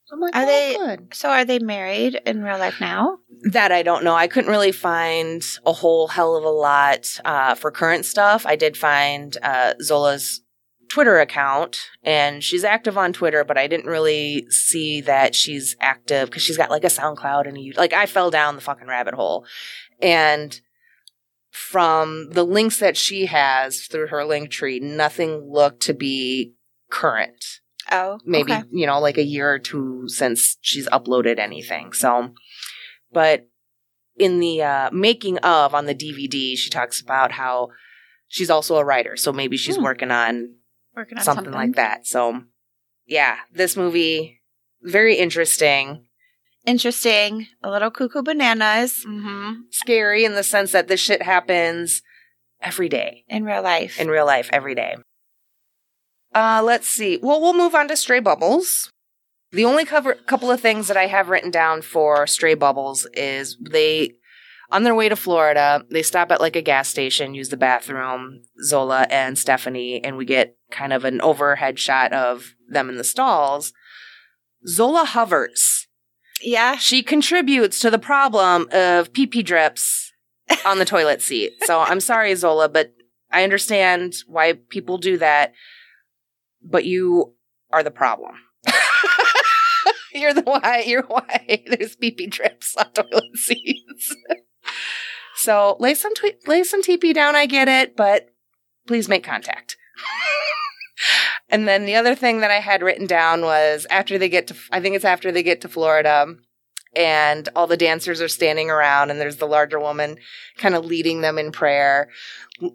So like, are oh, they good. So are they married in real life now? That I don't know. I couldn't really find a whole hell of a lot uh, for current stuff. I did find uh, Zola's Twitter account, and she's active on Twitter, but I didn't really see that she's active because she's got like a SoundCloud and a like. I fell down the fucking rabbit hole, and from the links that she has through her link tree, nothing looked to be current. Oh, maybe, okay. you know, like a year or two since she's uploaded anything. So, but in the uh, making of on the DVD, she talks about how she's also a writer. So maybe she's hmm. working on, working on something, something like that. So, yeah, this movie, very interesting interesting, a little cuckoo bananas. Mm-hmm. Scary in the sense that this shit happens every day. In real life. In real life, every day. Uh, let's see. Well, we'll move on to Stray Bubbles. The only cover, couple of things that I have written down for Stray Bubbles is they, on their way to Florida, they stop at like a gas station, use the bathroom, Zola and Stephanie, and we get kind of an overhead shot of them in the stalls. Zola hovers yeah. She contributes to the problem of pee pee drips on the toilet seat. So I'm sorry, Zola, but I understand why people do that. But you are the problem. you're the why. You're why there's pee pee drips on toilet seats. so lay some tw- lay some TP down. I get it, but please make contact. And then the other thing that I had written down was after they get to, I think it's after they get to Florida and all the dancers are standing around and there's the larger woman kind of leading them in prayer,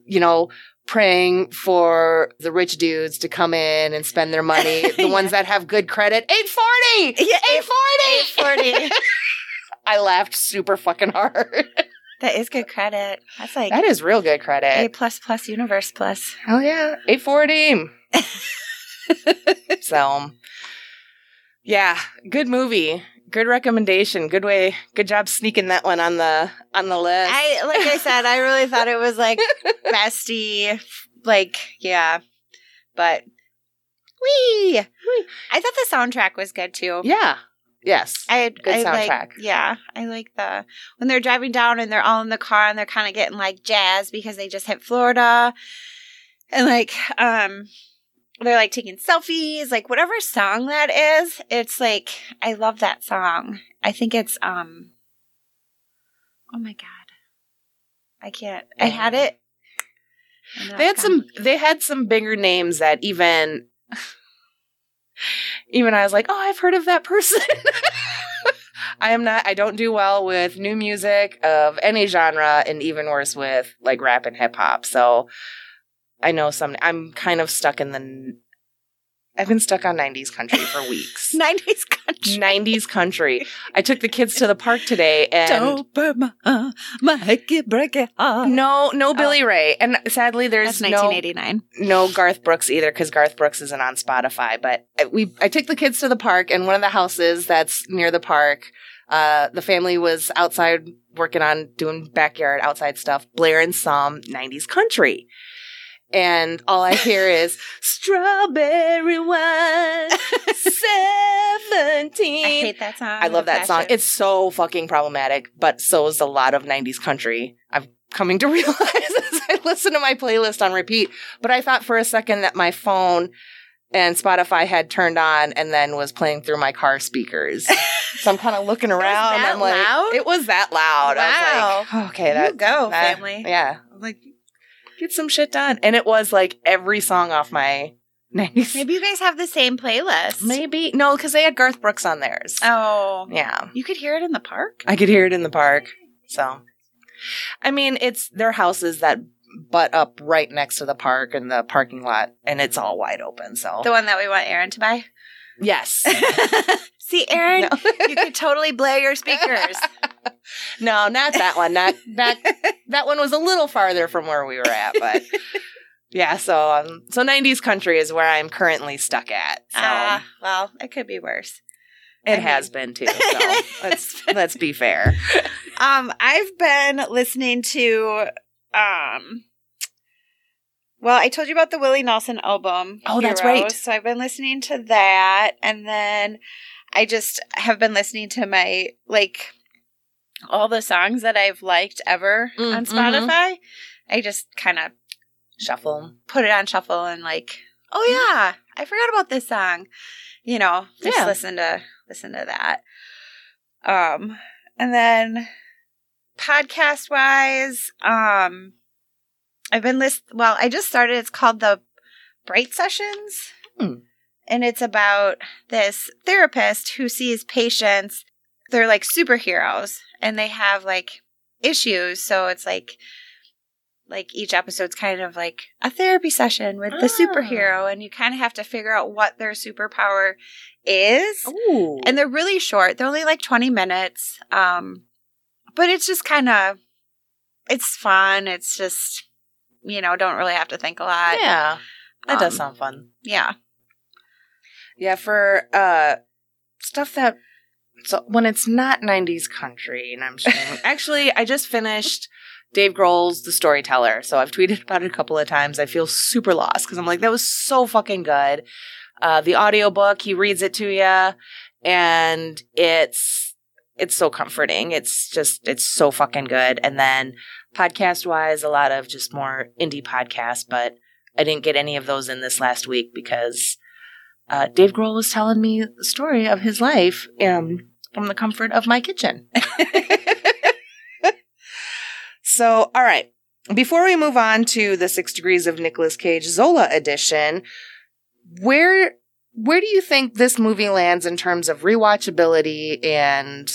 you know, praying for the rich dudes to come in and spend their money, the yeah. ones that have good credit. 840! Yeah, 840! 840. I laughed super fucking hard. That is good credit. That's like that is real good credit. A plus plus universe plus. Oh yeah, eight forty. so, yeah, good movie. Good recommendation. Good way. Good job sneaking that one on the on the list. I like I said, I really thought it was like bestie. Like, yeah. But wee. I thought the soundtrack was good too. Yeah. Yes. I had good I soundtrack. Like, yeah. I like the when they're driving down and they're all in the car and they're kind of getting like jazz because they just hit Florida. And like um they're like taking selfies, like whatever song that is. It's like I love that song. I think it's um Oh my god. I can't. I had it. They had some they had some bigger names that even even I was like, "Oh, I've heard of that person." I am not I don't do well with new music of any genre and even worse with like rap and hip hop. So I know some. I'm kind of stuck in the. I've been stuck on 90s country for weeks. 90s country. 90s country. I took the kids to the park today and my, uh, break it. No, no Billy oh. Ray. And sadly there's That's 1989. No, no Garth Brooks either because Garth Brooks isn't on Spotify. But we I took the kids to the park and one of the houses that's near the park, uh, the family was outside working on doing backyard outside stuff, blaring some 90s country and all I hear is strawberry wine 17. I hate that song. I love that song. It's so fucking problematic, but so is a lot of 90s country. I'm coming to realize as I listen to my playlist on repeat. But I thought for a second that my phone and Spotify had turned on and then was playing through my car speakers. so I'm kind of looking around. I'm like, loud? it was that loud. Wow. I was like, okay, that you go that, family. Yeah, like get some shit done. And it was like every song off my 90s. Maybe you guys have the same playlist. Maybe. No, because they had Garth Brooks on theirs. Oh. Yeah. You could hear it in the park? I could hear it in the park. So, I mean, it's their houses that butt up right next to the park and the parking lot, and it's all wide open. So, The one that we want Aaron to buy? yes. See, Aaron, No. you could totally blare your speakers. no, not that one. Not that. That one was a little farther from where we were at, but yeah. So, um, so '90s country is where I'm currently stuck at. So Ah, well, it could be worse. it I mean- has been too. So let's let's be fair. Um, I've been listening to um well, I told you about the Willie Nelson album. Oh, that's right. So I've been listening to that and then I just have been listening to my like all the songs that I've liked ever Mm, on mhm. Spotify. I just kind of Shuffle. put it on shuffle and like, oh yeah, I forgot about this song. You know, just Yeah. listen to listen to that. Um, and then podcast wise, um, I've been list. Well, I just started. It's called the Bright Sessions, Hmm. and it's about this therapist who sees patients. They're like superheroes, and they have like issues. So it's like like each episode's kind of like a therapy session with the Ah. superhero and you kind of have to figure out what their superpower is Ooh. and they're really short they're only like 20 minutes um but it's just kind of it's fun it's just you know don't really have to think a lot yeah, that does Um, sound fun. yeah Yeah, for uh stuff that so when it's not 90s country and I'm streaming. Actually, I just finished Dave Grohl's The Storyteller. So I've tweeted about it a couple of times. I feel super lost cuz I'm like that was so fucking good. Uh the audiobook, he reads it to you and it's it's so comforting. It's just it's so fucking good. And then podcast wise, a lot of just more indie podcasts, but I didn't get any of those in this last week because uh, Dave Grohl was telling me the story of his life um, from the comfort of my kitchen. so, all right. Before we move on to the Six Degrees of Nicolas Cage Zola edition, where where do you think this movie lands in terms of rewatchability and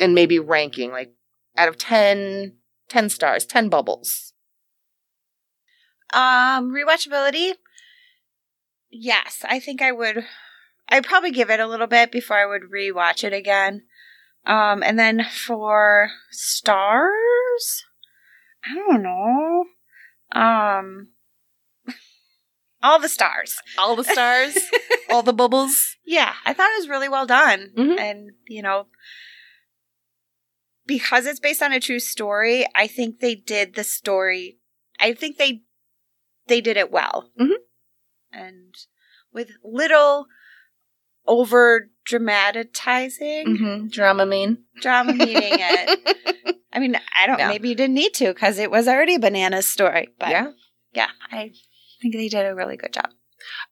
and maybe ranking? Like out of 10, 10 stars, 10 bubbles. um rewatchability yes i think i would i'd probably give it a little bit before i would rewatch it again um and then for stars i don't know um all the stars All the stars, all the bubbles. Yeah, I thought it was really well done. Mhm. And, you know, because it's based on a true story, I think they did the story I think they they did it well. Mhm. And with little over dramatizing Mm-hmm. Drama mean. drama meeting it. I mean, I don't No. maybe you didn't need to because it was already a banana story. But yeah. yeah, I think they did a really good job.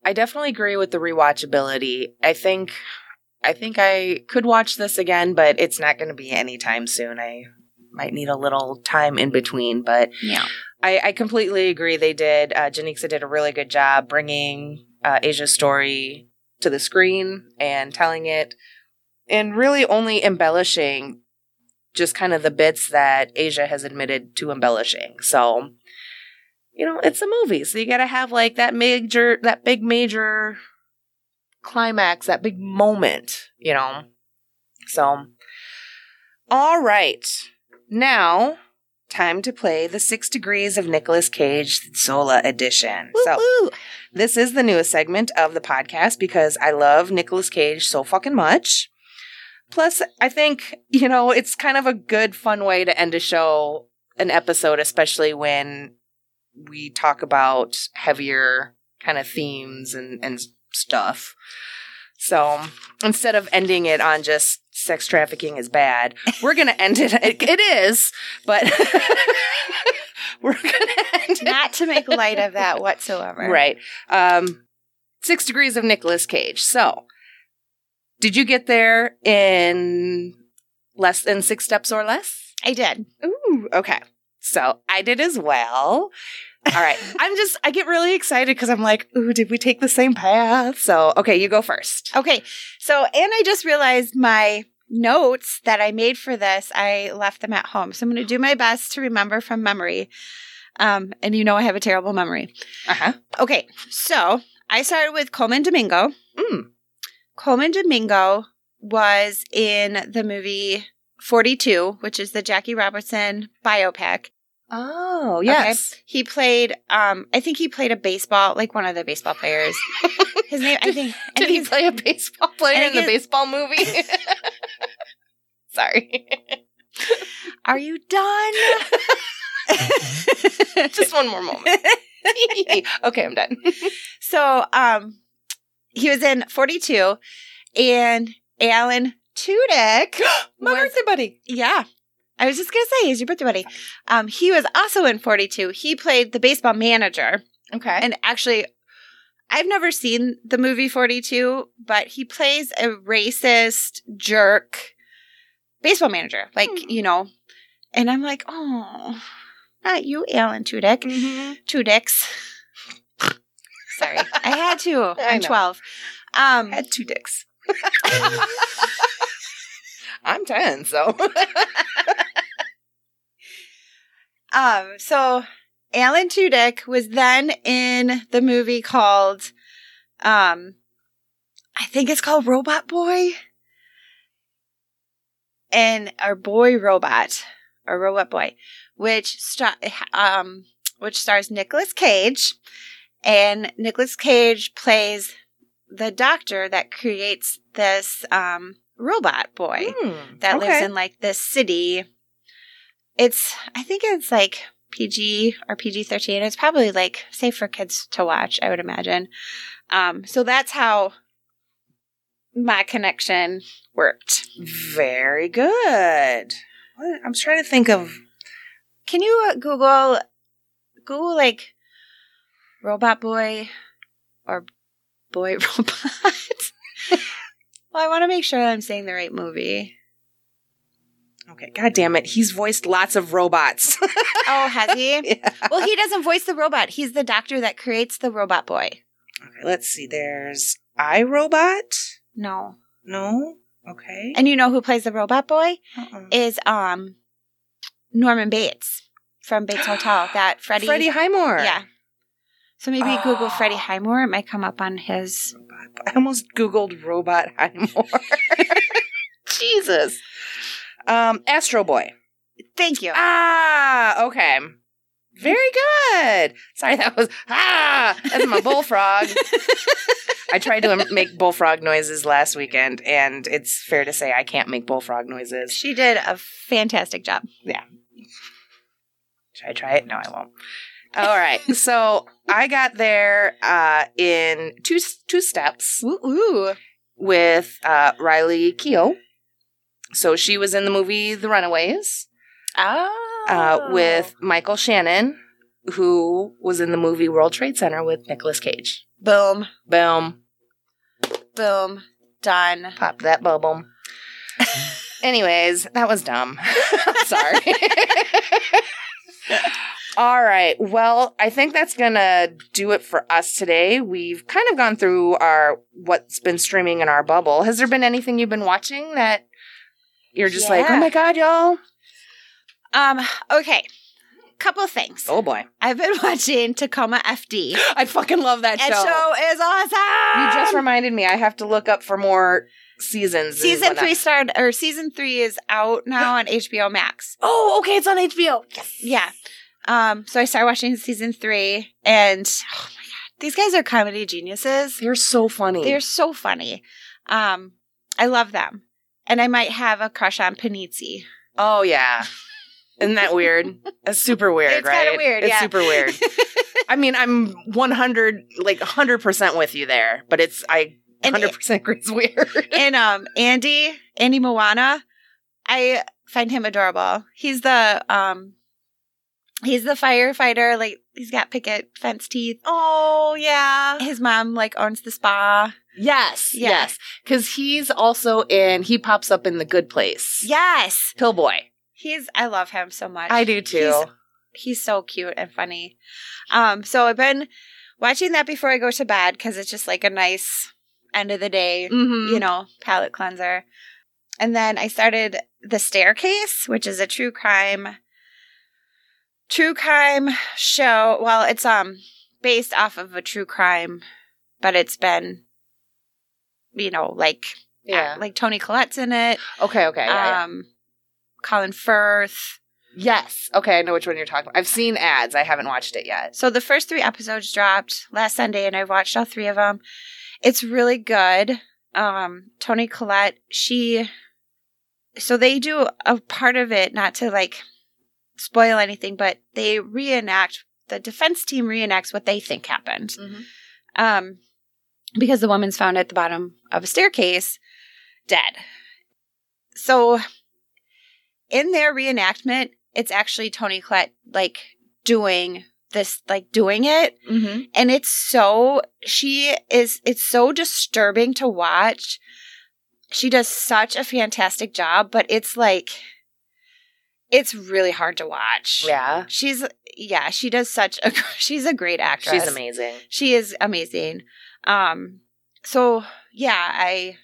I definitely agree with the rewatchability. I think I think I could watch this again, but it's not going to be anytime soon. I might need a little time in between, but Yeah. I, I completely agree. They did. Uh, Janicza did a really good job bringing uh, A'Ziah's story to the screen and telling it, and really only embellishing just kind of the bits that A'Ziah has admitted to embellishing. So, you know, it's a movie, so you got to have like that major, that big major climax, that big moment, you know. So, all right, now time to play the Six Degrees of Nicolas Cage Zola edition. So, Woo-woo. this is the newest segment of the podcast because I love Nicolas Cage so fucking much. Plus, I think, you know, it's kind of a good, fun way to end a show, an episode, especially when we talk about heavier kind of themes and, and stuff. So instead of ending it on just sex trafficking is bad, we're going to end it. It, it is, but we're going to end it. Not to make light of that whatsoever. Right. Um, six degrees of Nicolas Cage. So, did you get there in less than six steps or less? I did. Ooh, okay. So I did as well. All right. I'm just, I get really excited because I'm like, ooh, did we take the same path? So, okay, you go first. Okay. So, and I just realized my notes that I made for this, I left them at home. So I'm going to do my best to remember from memory. Um, and you know, I have a terrible memory. Uh huh. Okay. So I started with Colman Domingo. Mm. Colman Domingo was in the movie 42, which is the Jackie Robertson biopic. Oh, yes. He played, um, I think he played a baseball, like one of the baseball players. His name, I think. Did he he's- play a baseball player in the baseball movie? Sorry. Are you done? Just one more moment. okay, I'm done. so, um, he was in 42 and Alan Tudyk. My was- birthday buddy. Yeah. I was just going to say, he's your birthday buddy. Um, he was also in 42. He played the baseball manager. Okay. And actually, I've never seen the movie 42, but he plays a racist jerk baseball manager. Like, Hmm. you know, and I'm like, oh, not you, Alan Tudyk. mm-hmm. Two dicks. Sorry. I had to. I I'm 12. Um, had two dicks. I'm 10, so. Um, so Alan Tudyk was then in the movie called, um, I think it's called Robot Boy. And our boy robot, or robot boy, which star, um, which stars Nicolas Cage, and Nicolas Cage plays the doctor that creates this um, robot boy Hmm, that lives in like this city. It's I think it's like PG or PG thirteen. It's probably like safe for kids to watch. I would imagine. Um, so that's how my connection worked. Very good. I'm trying to think of. Can you uh, Google Google like robot boy or boy robot? well, I want to make sure that I'm saying the right movie. Okay, god damn it. He's voiced lots of robots. Oh, has he? yeah. Well, he doesn't voice the robot. He's the doctor that creates the robot boy. Okay, let's see. There's iRobot. No. No. Okay. And you know who plays the robot boy? Uh-uh. Is um Norman Bates from Bates Motel. That Freddie Freddie Highmore. Yeah. So maybe Google Oh. Freddie Highmore. It might come up on his I almost Googled robot Highmore. Jesus. Um, Astro Boy. Thank you. Ah, okay. Very good. Sorry, that was ah. That's my bullfrog. I tried to make bullfrog noises last weekend, and it's fair to say I can't make bullfrog noises. She did a fantastic job. Yeah. Should I try it? No, I won't. All right. So I got there uh, in two two steps Ooh, ooh. with uh, Riley Keough. So she was in the movie The Runaways Oh. uh, with Michael Shannon, who was in the movie World Trade Center with Nicolas Cage. boom, Boom. boom, done. Pop that bubble. Anyways, that was dumb. Sorry. All right. Well, I think that's going to do it for us today. We've kind of gone through our what's been streaming in our bubble. Has there been anything you've been watching that you're just like, "Oh my god, y'all." Um. Okay. Couple things. Oh boy. I've been watching Tacoma FD. I fucking love that That show. That show is awesome. You just reminded me I have to look up for more seasons. season three started, or season three is out now on HBO Max. Oh, okay, it's on HBO. Yes. Yeah. Um. So I started watching season three, and oh my god, these guys are comedy geniuses. They're so funny. They're so funny. Um. I love them, and I might have a crush on Penisi. Oh yeah. Isn't that weird? It's super weird, It's right? kinda weird, It's yeah. super weird. I mean, I'm 100 like 100% with you there, but it's I And 100% agree it's weird. and um Andy, Andy Moana, I find him adorable. He's the um he's the firefighter, like he's got picket fence teeth. oh, yeah. His mom like owns the spa. Yes. Yeah. Yes. Cuz he's also in he pops up in The Good Place. Yes. Pillboi. He's I love him so much. I do too. He's he's so cute and funny. Um, so I've been watching that before I go to bed because it's just like a nice end of the day, Mm-hmm. you know, palate cleanser. And then I started The Staircase, which is a true crime true crime show. Well, it's um based off of a true crime, but it's been you know, like yeah. like Toni Collette's in it. okay. Okay. Yeah, yeah. um Colin Firth. Yes. Okay. I know which one you're talking about. I've seen ads. I haven't watched it yet. So the first three episodes dropped last Sunday, and I've watched all three of them. It's really good. Um, Toni Collette, she, so they do a part of it, not to like spoil anything, but they reenact the defense team reenacts what they think happened. Um, because the woman's found at the bottom of a staircase, dead. So in their reenactment, it's actually Toni Collette like doing this, like doing it. Mm-hmm. And it's so, she is, it's so disturbing to watch. She does such a fantastic job, but it's like, it's really hard to watch. Yeah. She's, yeah, she does such a, she's a great actress. She's amazing. She is amazing. Um, so yeah, I,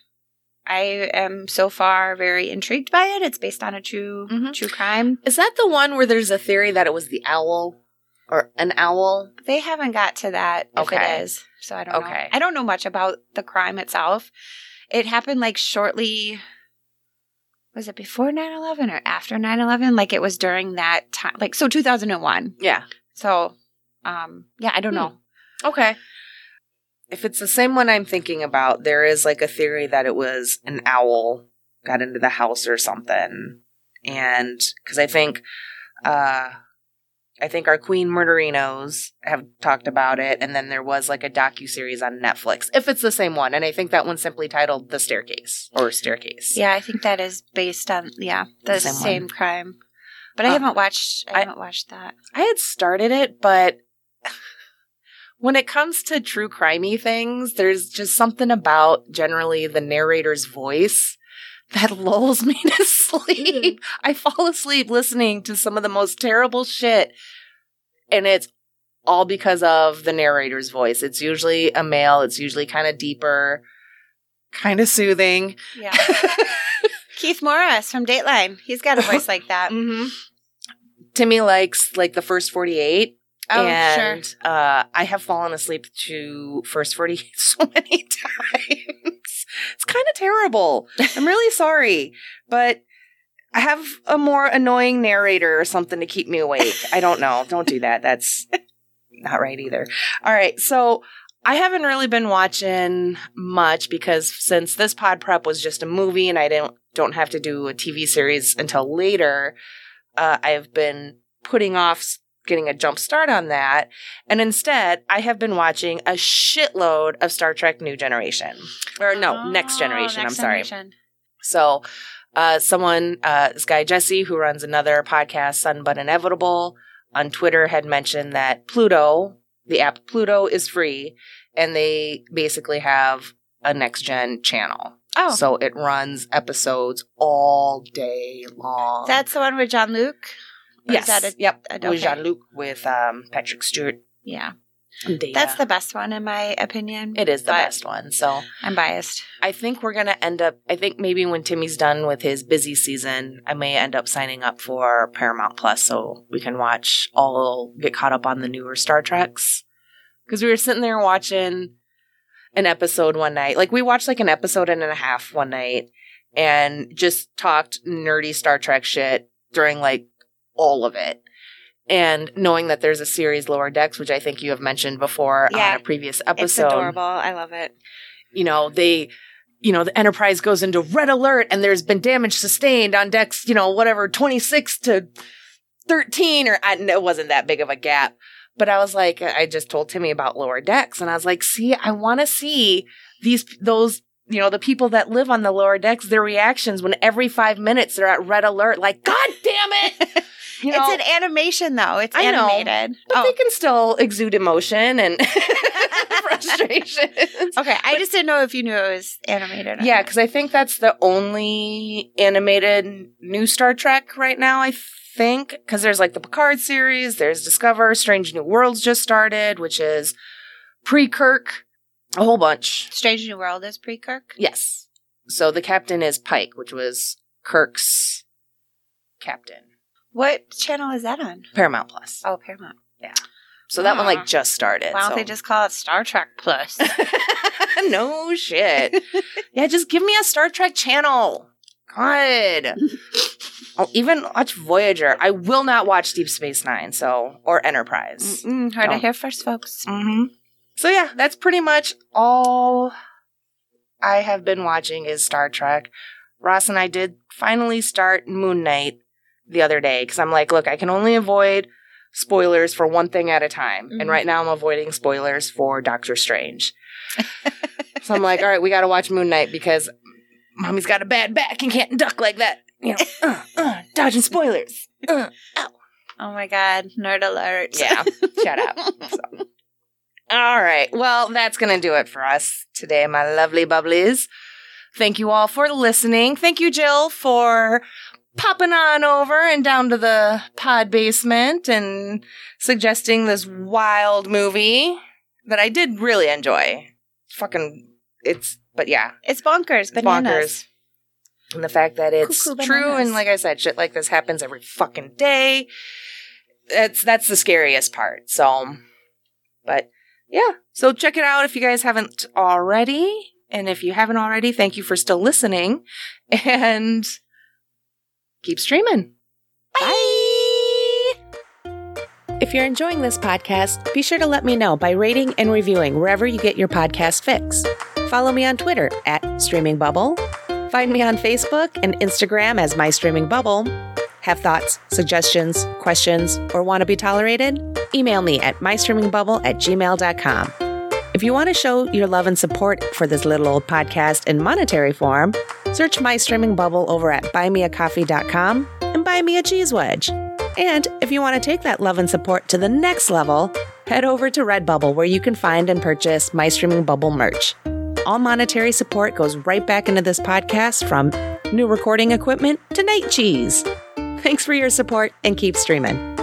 I am so far very intrigued by it. It's based on a true, Mhm. true crime. Is that the one where there's a theory that it was the owl or an owl? They haven't got to that if Okay. it is. So I don't know. Okay. I don't know much about the crime itself. It happened like shortly was it before 9/11 or after 9/11? Like it was during that time like so 2001. Yeah. So um yeah, I don't know. Okay. If it's the same one I'm thinking about, there is like a theory that it was an owl got into the house or something. And because I think, uh, I think our Queen Murderinos have talked about it, and then there was like a docu series on Netflix. If it's the same one, and I think that one's simply titled "The Staircase" or "Staircase." Yeah, I think that is based on yeah, the Same same, crime. But I Uh, haven't watched I, I- haven't watched that. I had started it, but when it comes to true crimey things, there's just something about generally the narrator's voice that lulls me to sleep. I fall asleep listening to some of the most terrible shit, and it's all because of the narrator's voice. It's usually a male, it's usually kind of deeper, kind of soothing. Yeah. Keith Morris from Dateline. He's got a voice like that. hmm Timmy likes like the first 48. Oh, and sure. uh, I have fallen asleep to First 48 so many times. It's kind of terrible. I'm really sorry, but I have a more annoying narrator or something to keep me awake. I don't know. Don't do that. That's not right either. All right. So I haven't really been watching much because since this pod prep was just a movie and I don't don't have to do a TV series until later, uh, I've been putting off getting a jump start on that. And instead, I have been watching a shitload of Star Trek New Generation. Or no, Next Oh, Generation. Next I'm sorry. Generation. So, uh, someone, uh, this guy Jesse, who runs another podcast, Sun But Inevitable, on Twitter had mentioned that Pluto, the app Pluto, is free, and they basically have a next gen channel. Oh, So it runs episodes all day long. that's the one with Jean Luc. Or is yes, that a- yep. a- It was okay. Jean Luc with um, Patrick Stewart. Yeah, and Data. that's the best one in my opinion. It is the best one. So I'm biased. I think we're gonna end up. I think maybe when Timmy's done with his busy season, I may end up signing up for Paramount Plus so we can watch all get caught up on the newer Star Treks. Because we were sitting there watching an episode one night. Like we watched like an episode and a half one night and just talked nerdy Star Trek shit during like all of it. And knowing that there's a series Lower Decks, which I think you have mentioned before Yeah. on a previous episode It's adorable. I love it. you know, they, you know, the Enterprise goes into red alert and there's been damage sustained on decks, you know, whatever, 26 to 13 or I, it wasn't that big of a gap. But I was like, I just told Timmy about lower decks and I was like, see, I want to see these, those you know, the people that live on the lower decks, their reactions when every five minutes they're at red alert, like, God damn it! You know, it's an animation though. It's I know, animated. but Oh, they can still exude emotion and frustration. okay. I just didn't know if you knew it was animated. Yeah, not. because I think that's the only animated new Star Trek right now, I think. Because there's like the Picard series, there's Discover, Strange New Worlds just started, which is pre Kirk, a whole bunch. Strange New World is pre Kirk. Yes. So the captain is Pike, which was Kirk's captain. What channel is that on? Paramount Plus. Oh, Paramount. Yeah. So that one like just started. Why don't so- they just call it Star Trek Plus? no shit. yeah, just give me a Star Trek channel. God. I'll even watch Voyager. I will not watch Deep Space Nine, so or Enterprise. Mm-mm, heard No. it here first, folks. Mm-hmm. So yeah, that's pretty much all I have been watching is Star Trek. Ross and I did finally start Moon Knight the other day because I'm like, look, I can only avoid spoilers for one thing at a time, and Mhm. right now I'm avoiding spoilers for Doctor Strange. so I'm like, all right, we got to watch Moon Knight because mommy's got a bad back and can't duck like that. You know, uh, uh, dodging spoilers. Uh. Oh my god, nerd alert. Yeah, shut up. So. All right. Well, that's going to do it for us today, my lovely bubblies. Thank you all for listening. Thank you, Jill, for popping on over and down to the pod basement and suggesting this wild movie that I did really enjoy. Fucking, it's, but yeah, It's bonkers, bananas. bonkers. And the fact that it's Cuckoo true, bananas. and like I said, shit like this happens every fucking day. That's that's the scariest part. So, but yeah, so check it out if you guys haven't already, and if you haven't already, thank you for still listening, and keep streaming. Bye. If you're enjoying this podcast, be sure to let me know by rating and reviewing wherever you get your podcast fix. Follow me on Twitter at Streaming Bubble. Find me on Facebook and Instagram as My Streaming Bubble. Have thoughts, suggestions, questions, or want to be tolerated? Email me at mystreamingbubble at gmail.com. If you want to show your love and support for this little old podcast in monetary form, search My Streaming Bubble over at buymeacoffee.com and buy me a cheese wedge. And if you want to take that love and support to the next level, head over to Redbubble where you can find and purchase My Streaming Bubble merch. All monetary support goes right back into this podcast from new recording equipment to night cheese. Thanks for your support and keep streaming.